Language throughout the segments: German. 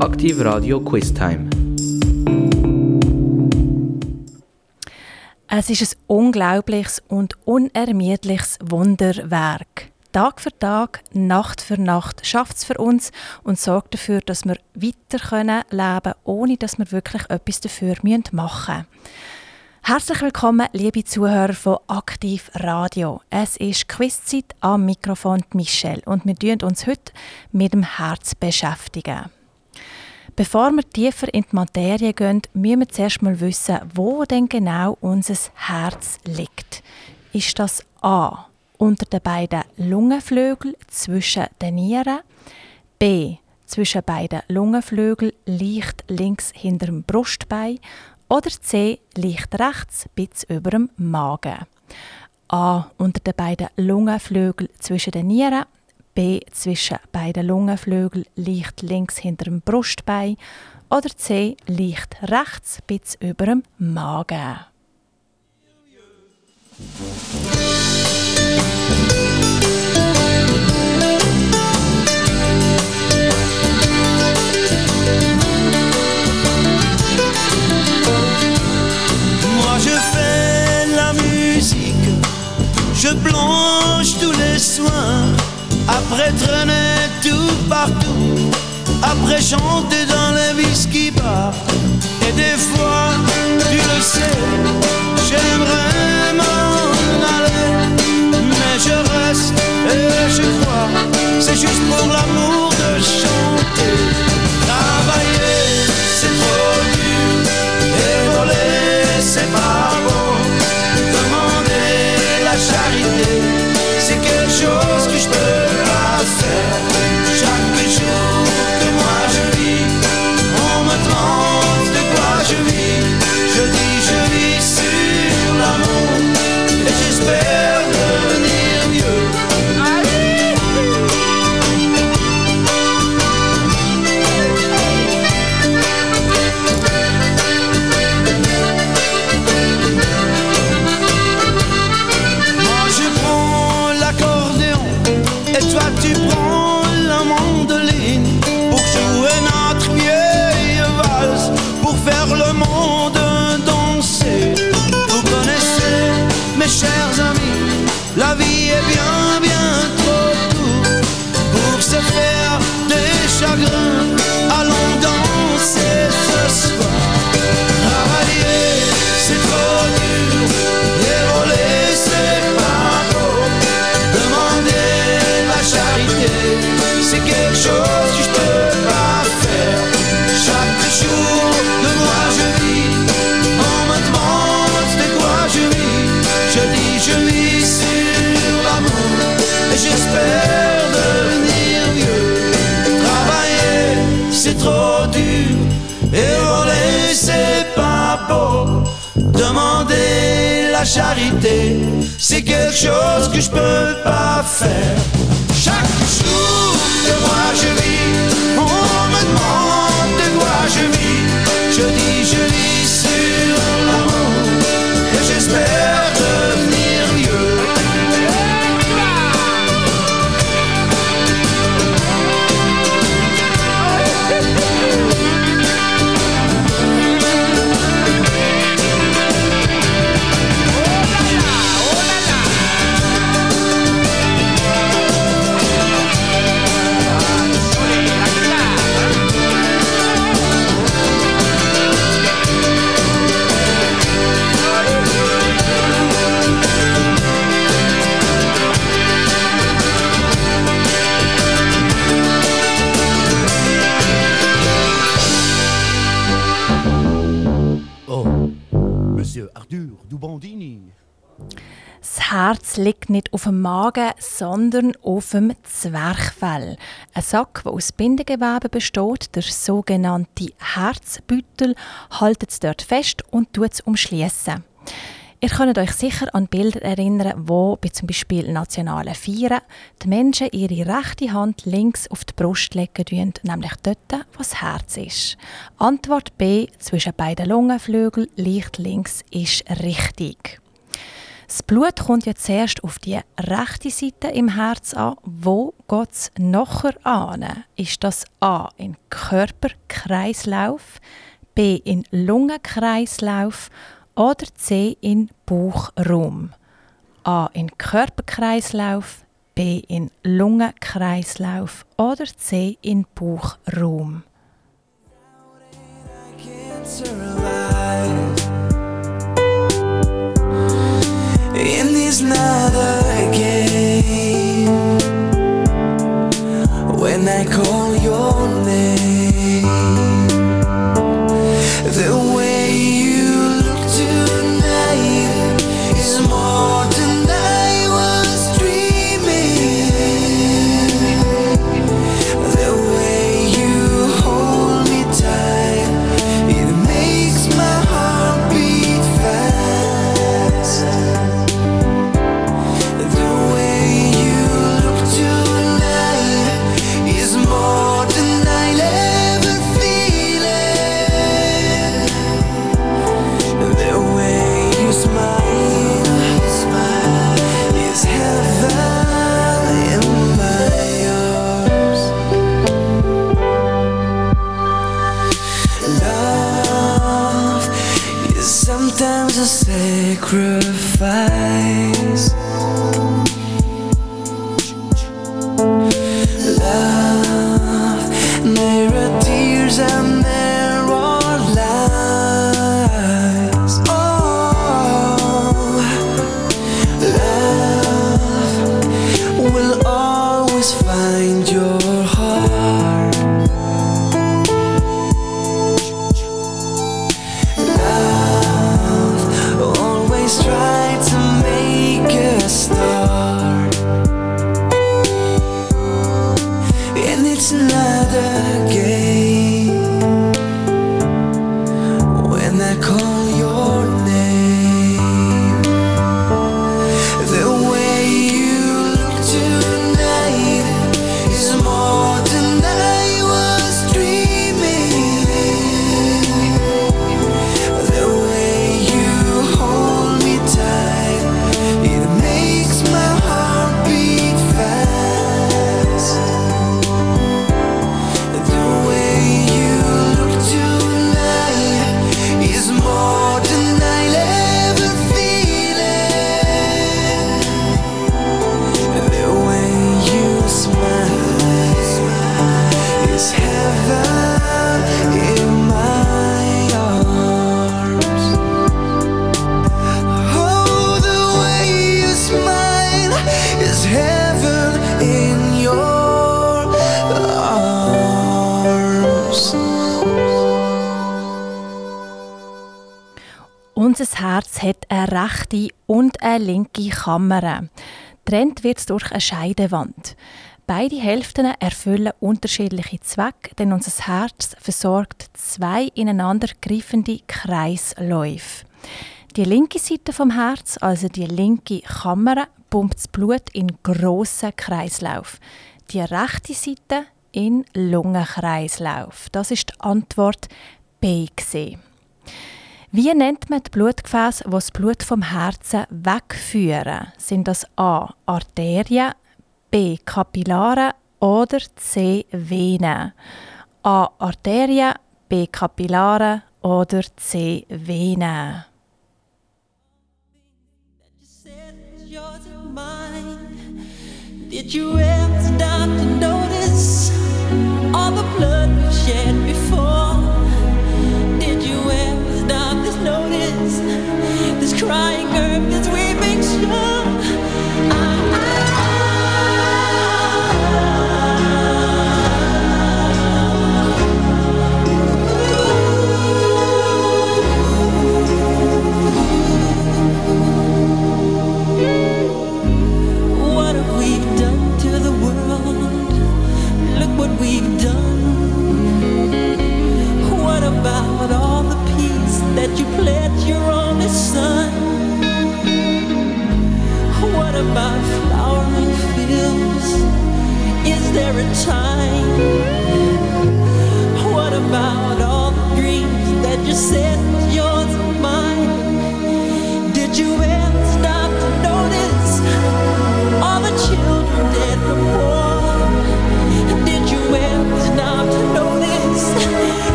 Aktiv Radio Quiz Time. Es ist ein unglaubliches und unermüdliches Wunderwerk. Tag für Tag, Nacht für Nacht schafft es für uns und sorgt dafür, dass wir weiter können leben ohne dass wir wirklich etwas dafür machen müssen. Herzlich willkommen, liebe Zuhörer von Aktiv Radio. Es ist Quizzeit am Mikrofon Michelle und wir beschäftigen uns heute mit dem Herz beschäftigen. Bevor wir tiefer in die Materie gehen, müssen wir zuerst mal wissen, wo denn genau unser Herz liegt. Ist das A unter den beiden Lungenflügeln zwischen den Nieren, B zwischen beiden Lungenflügeln leicht links hinter dem Brustbein oder C leicht rechts bis über dem Magen. A unter den beiden Lungenflügeln zwischen den Nieren, B zwischen beiden Lungenflügeln leicht links hinter dem Brustbein oder C leicht rechts bis über dem Magen. Je plonge tous les soirs, après traîner tout partout, après chanter dans les whisky bars. Et des fois, tu le sais, j'aimerais m'en aller, mais je reste et je crois, c'est juste pour l'amour la charité, c'est quelque chose que je peux pas faire. Chaque jour que moi je vis, on me demande de quoi je vis. Liegt nicht auf dem Magen, sondern auf dem Zwerchfell. Ein Sack, der aus Bindegewebe besteht, der sogenannte Herzbüttel, haltet es dort fest und tut es umschließen. Ihr könnt euch sicher an Bilder erinnern, wo bei zum Beispiel nationalen Feiern die Menschen ihre rechte Hand links auf die Brust legen, nämlich dort, wo das Herz ist. Antwort B zwischen beiden Lungenflügeln leicht links ist richtig. Das Blut kommt ja zuerst auf die rechte Seite im Herz an. Wo geht es nachher an? Ist das A in Körperkreislauf, B in Lungenkreislauf oder C in Bauchraum? A in Körperkreislauf, B in Lungenkreislauf oder C in Bauchraum. In this another game, when I call your name. Rechte und eine linke Kammer. Trennt wird es durch eine Scheidewand. Beide Hälften erfüllen unterschiedliche Zwecke, denn unser Herz versorgt zwei ineinander greifende Kreisläufe. Die linke Seite vom Herz, also die linke Kammer, pumpt das Blut in grossen Kreislauf. Die rechte Seite in Lungenkreislauf. Das ist die Antwort B. Gewesen. Wie nennt man die Blutgefäße, die das Blut vom Herzen wegführen? Sind das A. Arterien, B. Kapillare oder C. Venen? A. Arterien, B. Kapillare oder C. Venen? Did you ever stop to notice all the blood we shed crying earth,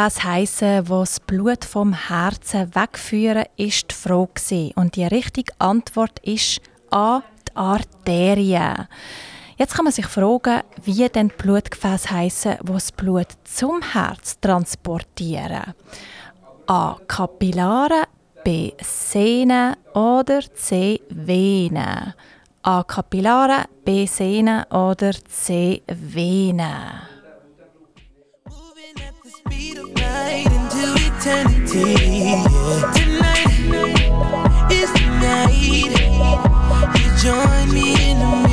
Blutgefäß heißen, wo das Blut vom Herzen wegführen, ist die Frage und die richtige Antwort ist A. Die Arterien. Jetzt kann man sich fragen, wie denn die Blutgefäße heißen, wo das Blut zum Herz transportieren. A. Kapillare, B. Sehnen oder C. Venen. A. Kapillare, B. Sehnen oder C. Venen. Tonight is the night. You join me in the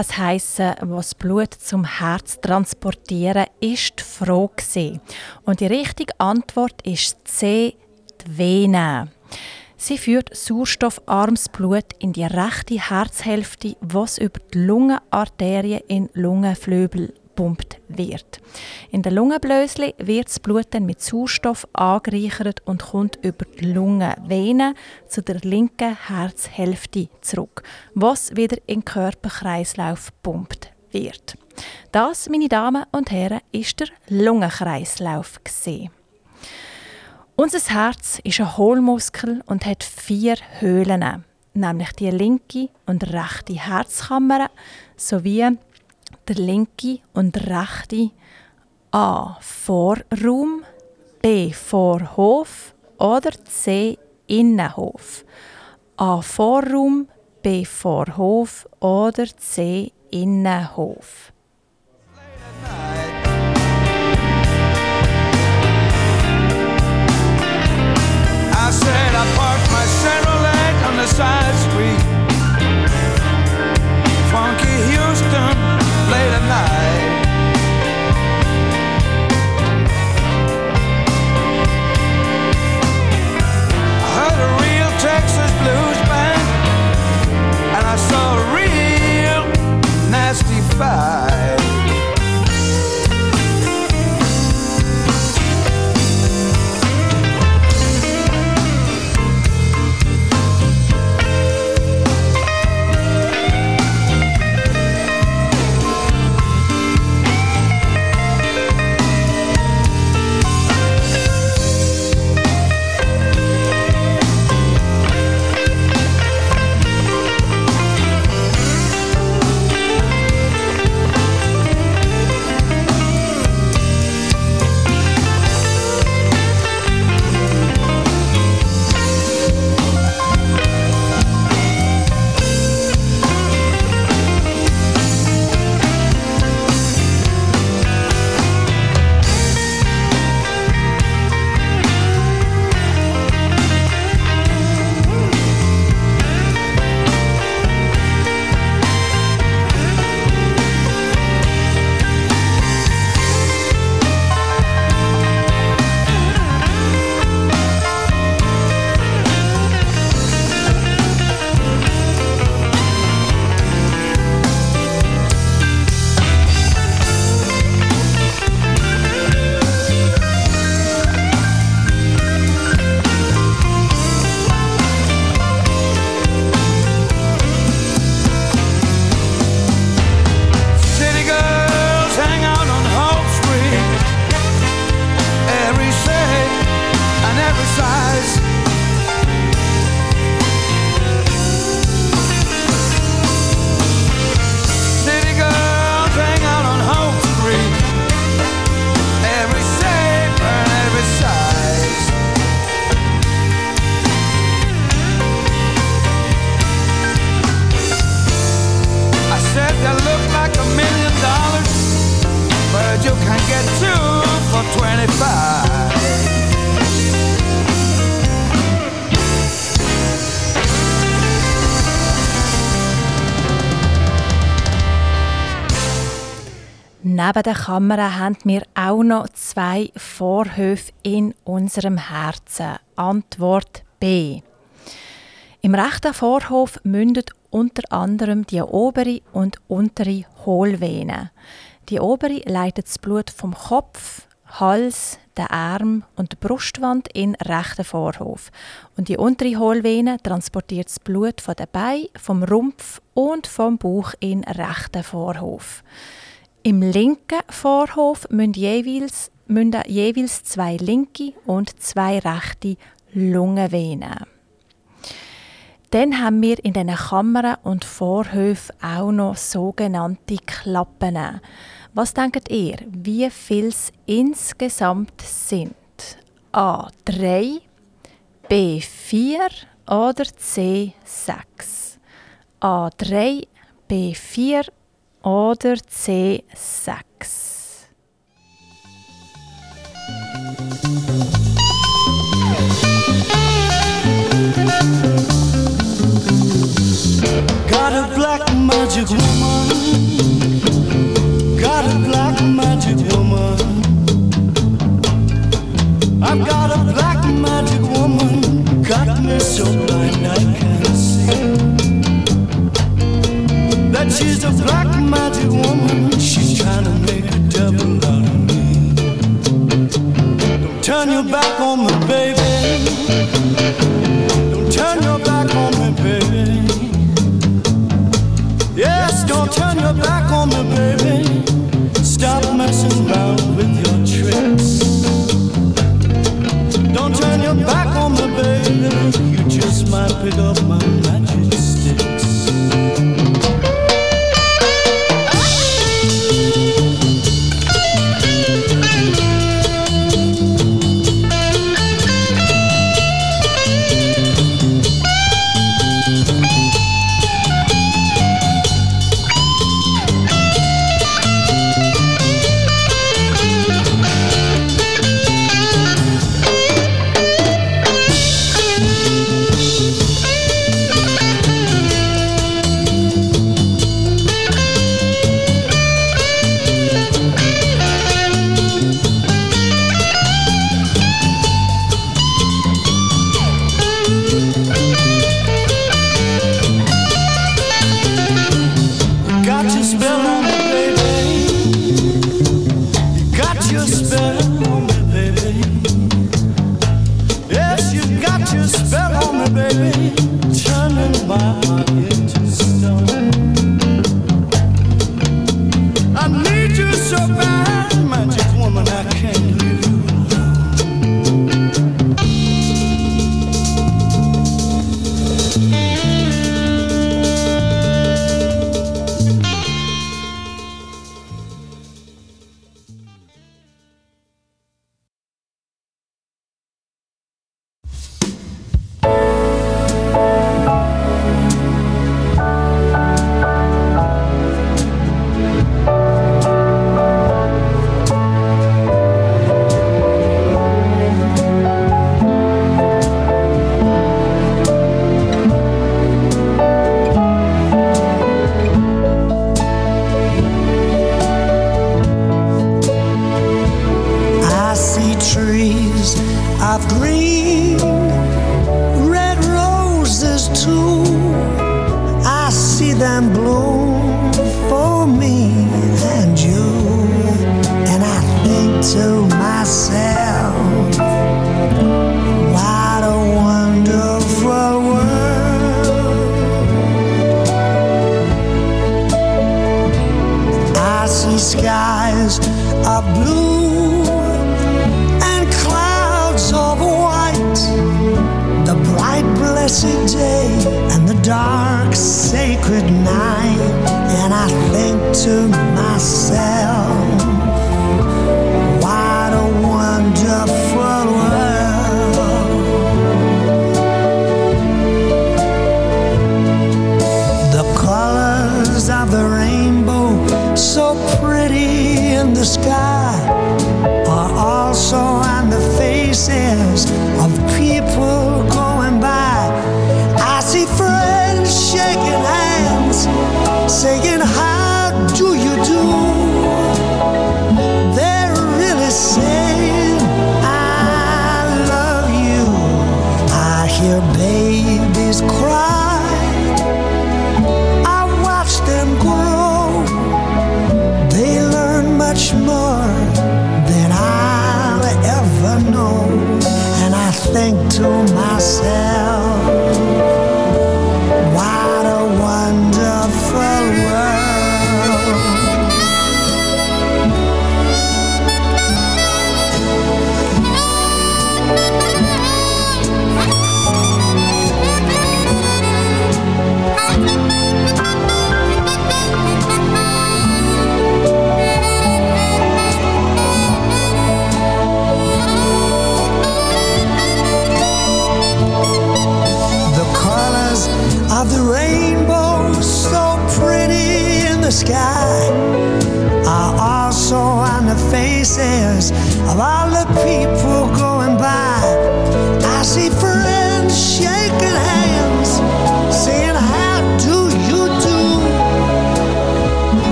Blutgefäß heissen, was Blut zum Herz transportieren, ist die Frage. Und die richtige Antwort ist C, die Vene. Sie führt sauerstoffarmes Blut in die rechte Herzhälfte, was über die Lungenarterien in Lungenflügel gepumpt wird. In der Lungenblösli wird das Blut dann mit Sauerstoff angereichert und kommt über die Lungenvene zu der linken Herzhälfte zurück, was wieder in den Körperkreislauf gepumpt wird. Das, meine Damen und Herren, ist der Lungenkreislauf. Unser Herz ist ein Hohlmuskel und hat vier Höhlen, nämlich die linke und rechte Herzkammer sowie der linke und rechte A. Vorraum, B. Vorhof oder C. Innenhof. A. Vorraum, B. Vorhof oder C. Innenhof. fast. Neben der Kamera haben wir auch noch zwei Vorhöfe in unserem Herzen. Antwort B. Im rechten Vorhof mündet unter anderem die obere und untere Hohlvene. Die obere leitet das Blut vom Kopf, Hals, den Arm und der Brustwand in den rechten Vorhof. Und die untere Hohlvene transportiert das Blut von den Beinen, vom Rumpf und vom Bauch in den rechten Vorhof. Im linken Vorhof müssen jeweils, münden jeweils zwei linke und zwei rechte Lungenvenen. Dann haben wir in diesen Kammern und Vorhöfen auch noch sogenannte Klappen. Was denkt ihr, wie viel es insgesamt sind? A. 3, B. 4 oder C. 6? A. 3, B. 4 oder C6.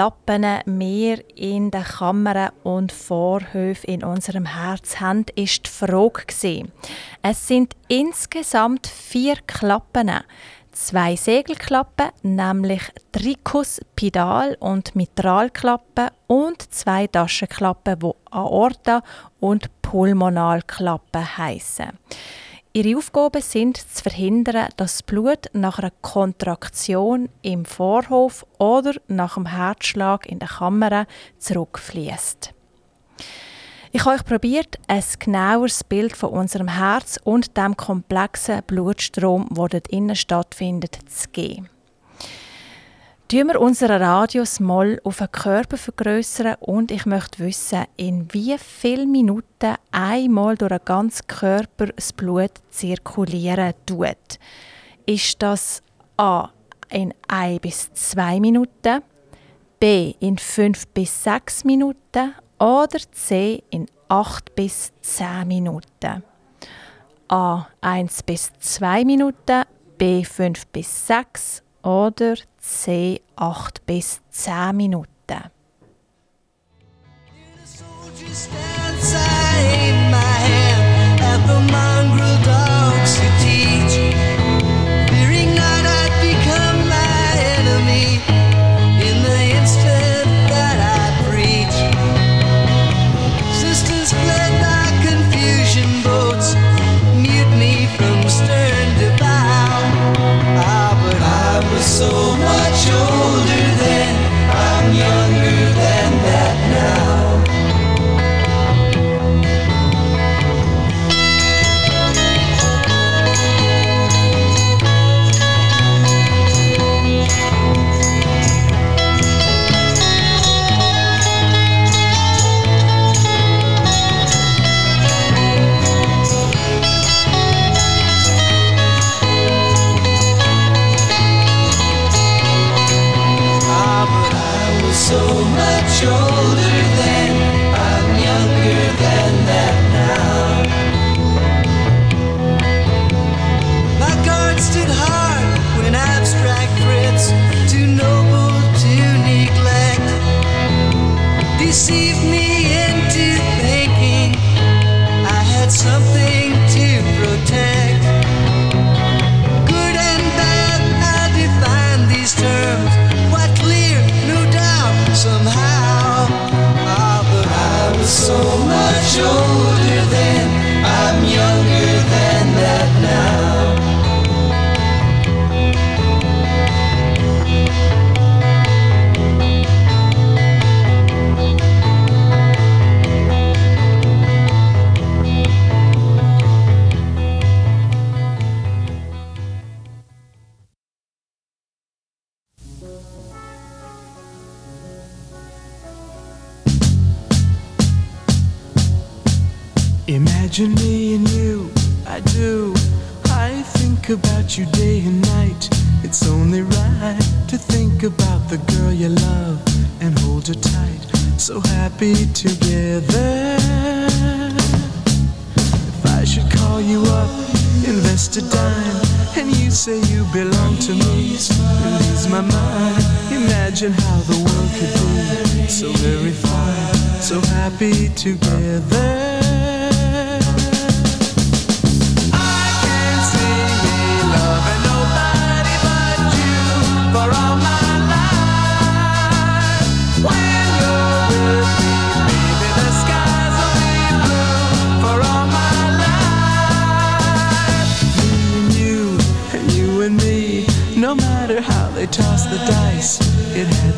Viele Klappen wir in den Kammern und Vorhöfen in unserem Herz haben, ist die Frage. Es sind insgesamt vier Klappen. Zwei Segelklappen, nämlich Tricus, Pedal und Mitralklappen und zwei Taschenklappen, die Aorta und Pulmonalklappen heißen. Ihre Aufgaben sind zu verhindern, dass das Blut nach einer Kontraktion im Vorhof oder nach einem Herzschlag in der Kammer zurückfließt. Ich habe euch probiert, ein genaueres Bild von unserem Herz und dem komplexen Blutstrom, der dort innen stattfindet, zu geben. Tun wir unseren Radius mal auf den Körper vergrößern und ich möchte wissen, in wie vielen Minuten einmal durch den ganzen Körper das Blut zirkulieren tut. Ist das A in 1 bis 2 Minuten, B in 5 bis 6 Minuten oder C in 8 bis 10 Minuten? A 1 bis 2 Minuten, B 5 bis 6 oder C 8 bis 10 Minuten. Imagine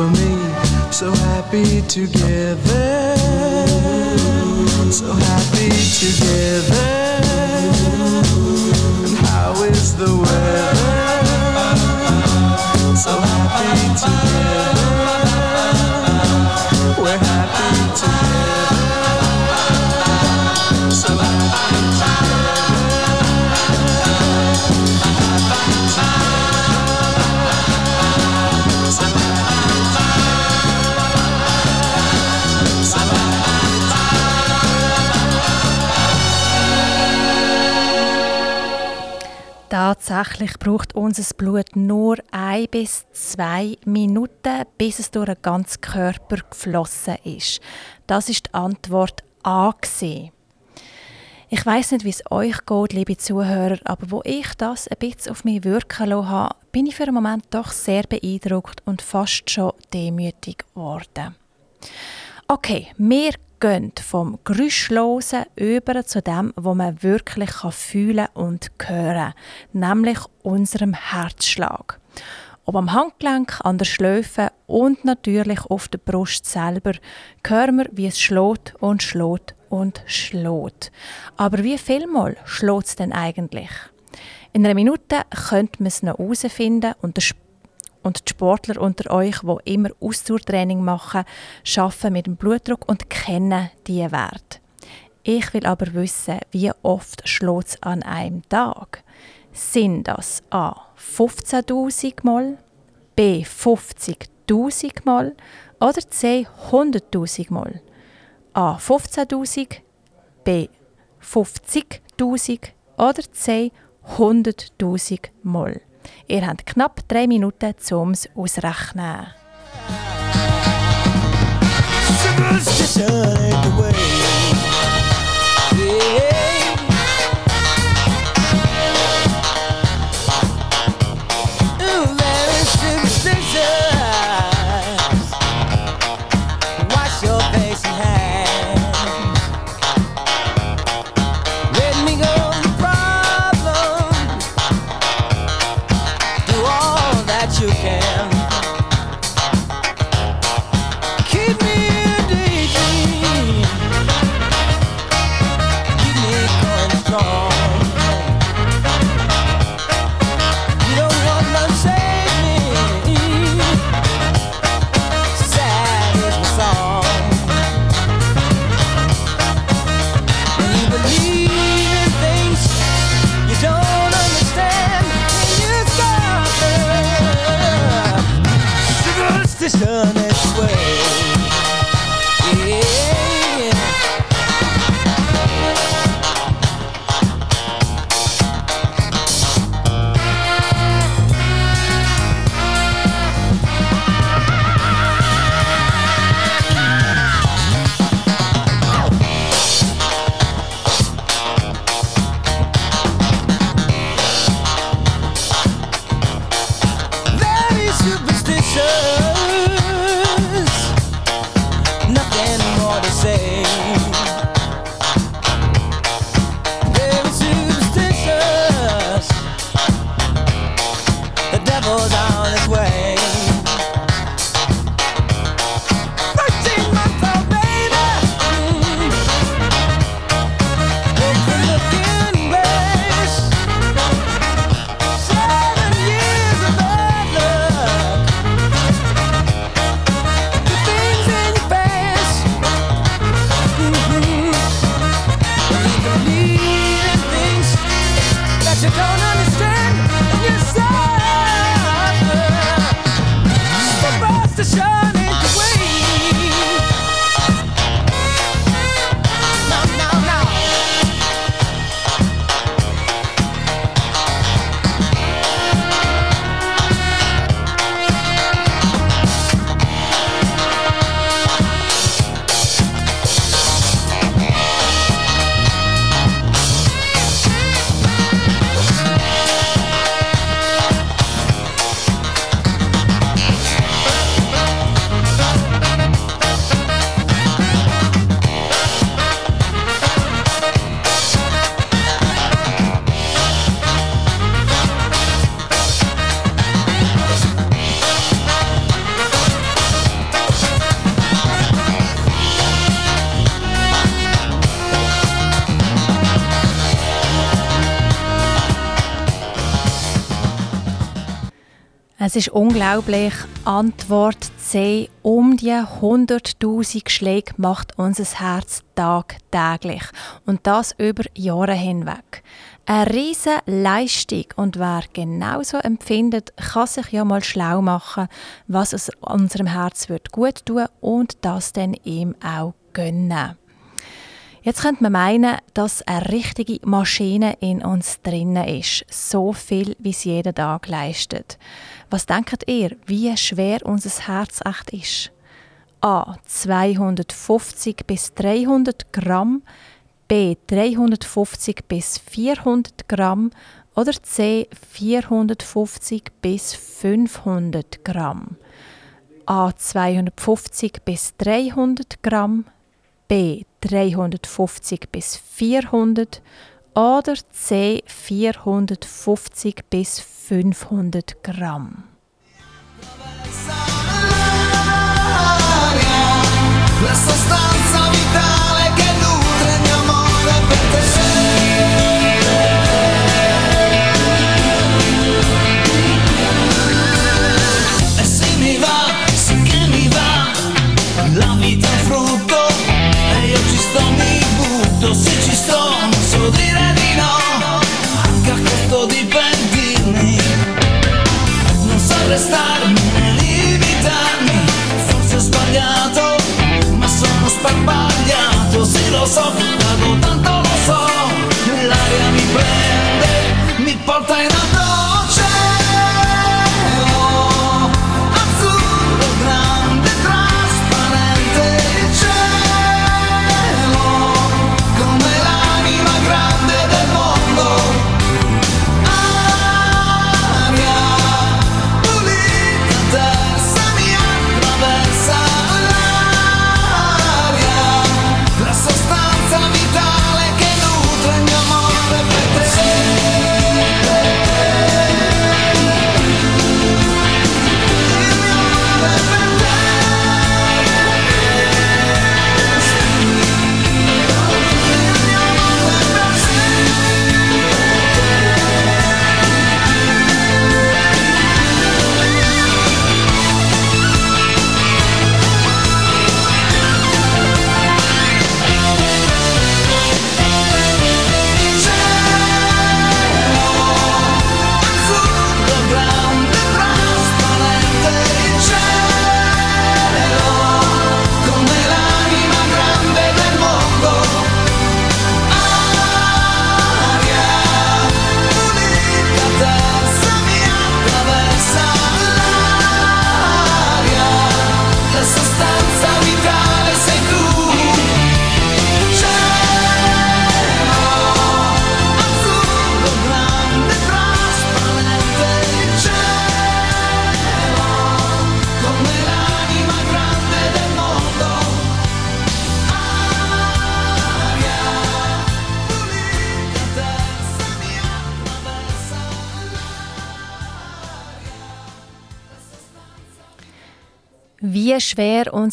For me. So happy together, so happy together. Tatsächlich braucht unser Blut nur ein bis zwei Minuten, bis es durch den ganzen Körper geflossen ist. Das ist die Antwort A. Ich weiß nicht, wie es euch geht, liebe Zuhörer, aber wo ich das ein bisschen auf mich wirken lassen habe, bin ich für einen Moment doch sehr beeindruckt und fast schon demütig geworden. Okay, wir gehen vom Geräuschlosen über zu dem, wo man wirklich fühlen und hören kann, nämlich unserem Herzschlag. Ob am Handgelenk, an der Schläfe und natürlich auf der Brust selber hören wir, wie es schlägt und schlägt und schlägt. Aber wie viel Mal schlägt es denn eigentlich? In einer Minute könnte man es noch herausfinden und der und die Sportler unter euch, die immer Ausdauertraining machen, arbeiten mit dem Blutdruck und kennen diese Werte. Ich will aber wissen, wie oft schlägt es an einem Tag. Sind das A. 15.000 Mal, B. 50.000 Mal oder C. 100.000 Mal? A. 15.000, B. 50.000 oder C. 100.000 Mal. Ihr habt knapp drei Minuten zum Ausrechnen. Ist unglaublich. Antwort C. Um die 100.000 Schläge macht unser Herz tagtäglich. Und das über Jahre hinweg. Eine riesige Leistung. Und wer genauso empfindet, kann sich ja mal schlau machen, was es unserem Herz wird gut tun und das dann ihm auch gönnen. Jetzt könnte man meinen, dass eine richtige Maschine in uns drinnen ist. So viel, wie es jeden Tag leistet. Was denkt ihr, wie schwer unser Herz echt ist? A. 250 bis 300 Gramm, B. 350 bis 400 Gramm oder C. 450 bis 500 Gramm. A. 250 bis 300 Gramm, B 350 bis 400 oder C 450 bis 500 Gramm. La sostanza something.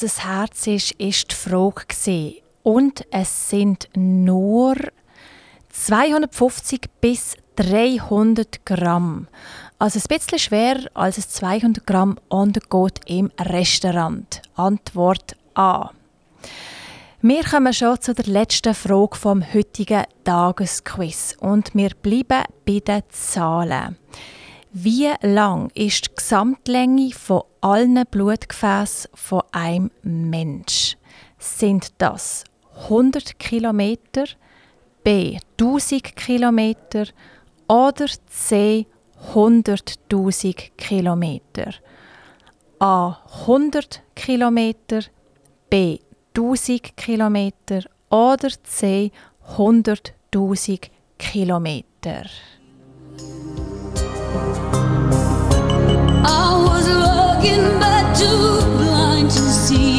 Unser Herz ist, ist die Frage. Und es sind nur 250 bis 300 Gramm. Also ein bisschen schwerer als es 200 Gramm the go im Restaurant. Antwort A. Wir kommen schon zu der letzten Frage vom heutigen Tagesquiz und wir bleiben bei den Zahlen. Wie lang ist die Gesamtlänge von allen Blutgefäßen von einem Mensch? Sind das 100 Kilometer, B 1000 Kilometer oder C 100.000 Kilometer? A 100 Kilometer, B 1000 Kilometer oder C 100.000 Kilometer? Was looking but too blind to see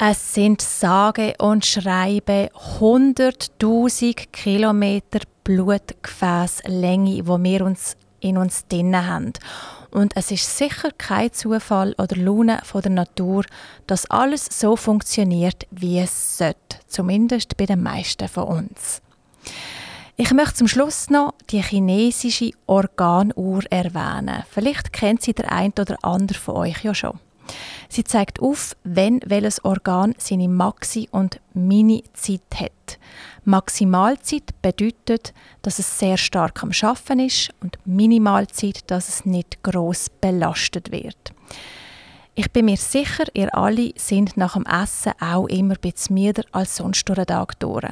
Es sind sage und schreibe 100.000 Kilometer Blutgefäßlänge, wo wir uns in uns drinnen haben. Und es ist sicher kein Zufall oder Laune von der Natur, dass alles so funktioniert, wie es sollte. Zumindest bei den meisten von uns. Ich möchte zum Schluss noch die chinesische Organuhr erwähnen. Vielleicht kennt sie der ein oder andere von euch ja schon. Sie zeigt auf, wenn welches Organ seine Maxi- und Mini-Zeit hat. Maximalzeit bedeutet, dass es sehr stark am Schaffen ist und Minimalzeit, dass es nicht groß belastet wird. Ich bin mir sicher, ihr alle sind nach dem Essen auch immer bisschen müder als sonst durch den Tag durch.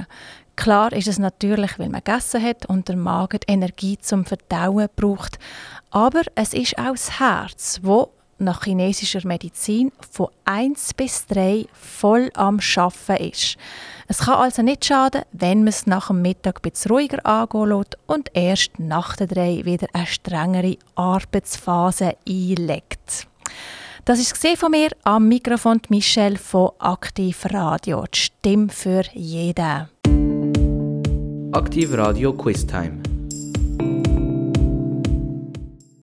Klar ist es natürlich, weil man gegessen hat und der Magen Energie zum Verdauen braucht, aber es ist auch das Herz, wo nach chinesischer Medizin von 1 bis 3 voll am Schaffen ist. Es kann also nicht schaden, wenn man es nach dem Mittag bisschen ruhiger angehen lässt und erst nach der 3 wieder eine strengere Arbeitsphase einlegt. Das ist von mir am Mikrofon Michelle von Aktiv Radio, die Stimme für jeden. Aktiv Radio Quiz Time.